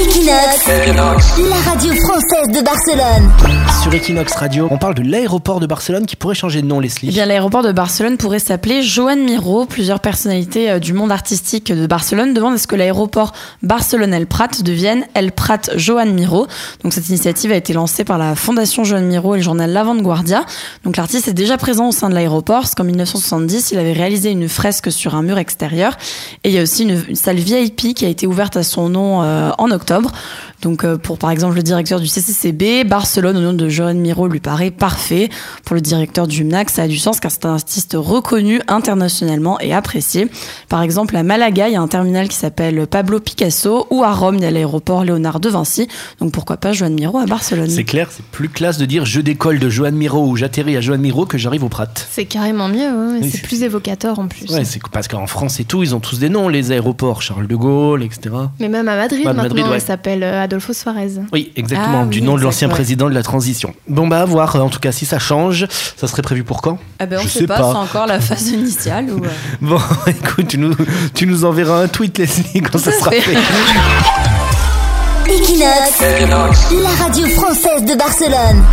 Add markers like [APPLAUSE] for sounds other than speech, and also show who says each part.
Speaker 1: Equinox, la radio française de Barcelone.
Speaker 2: Sur Equinox Radio, on parle de l'aéroport de Barcelone qui pourrait changer de nom, Leslie.
Speaker 3: Eh bien, l'aéroport de Barcelone pourrait s'appeler Joan Miró. Plusieurs personnalités euh, du monde artistique de Barcelone demandent à ce que l'aéroport Barcelone-El Prat devienne El Prat Joan Miró. Donc, cette initiative a été lancée par la Fondation Joan Miró et le journal La Vanguardia. Donc, l'artiste est déjà présent au sein de l'aéroport, parce qu'en 1970, il avait réalisé une fresque sur un mur extérieur. Et il y a aussi une, une salle VIP qui a été ouverte à son nom euh, en octobre. Donc euh, pour par exemple le directeur du CCCB, Barcelone au nom de Joan Miro lui paraît parfait. Pour le directeur du MNAC, ça a du sens car c'est un artiste reconnu internationalement et apprécié. Par exemple à Malaga, il y a un terminal qui s'appelle Pablo Picasso ou à Rome, il y a l'aéroport Léonard de Vinci. Donc pourquoi pas Joan Miro à Barcelone
Speaker 2: C'est clair, c'est plus classe de dire je décolle de Joan Miro ou j'atterris à Joan Miro que j'arrive au Prat.
Speaker 4: C'est carrément mieux, ouais,
Speaker 2: Oui,
Speaker 4: c'est plus évocateur en plus.
Speaker 2: Ouais, c'est parce qu'en France et tout, ils ont tous des noms, les aéroports, Charles de Gaulle, etc.
Speaker 4: Mais même à Madrid, maintenant,
Speaker 2: Madrid, ouais.
Speaker 4: Il s'appelle euh, Adolfo Suarez.
Speaker 2: Oui, exactement,
Speaker 3: Ah
Speaker 2: du
Speaker 3: oui,
Speaker 2: nom de l'ancien
Speaker 3: ouais.
Speaker 2: président de la transition. Bon bah à voir, en tout cas si ça change, ça serait prévu pour quand?
Speaker 3: Ah ben on
Speaker 2: Je
Speaker 3: sait
Speaker 2: sais
Speaker 3: pas,
Speaker 2: pas.
Speaker 3: c'est encore la phase initiale ou... euh, [LAUGHS]
Speaker 2: Bon, [LAUGHS] écoute, tu nous, tu nous enverras un tweet, Leslie, quand ça
Speaker 3: Tout
Speaker 2: sera
Speaker 3: fait.
Speaker 2: fait. [LAUGHS]
Speaker 1: Equinox, la radio française de Barcelone.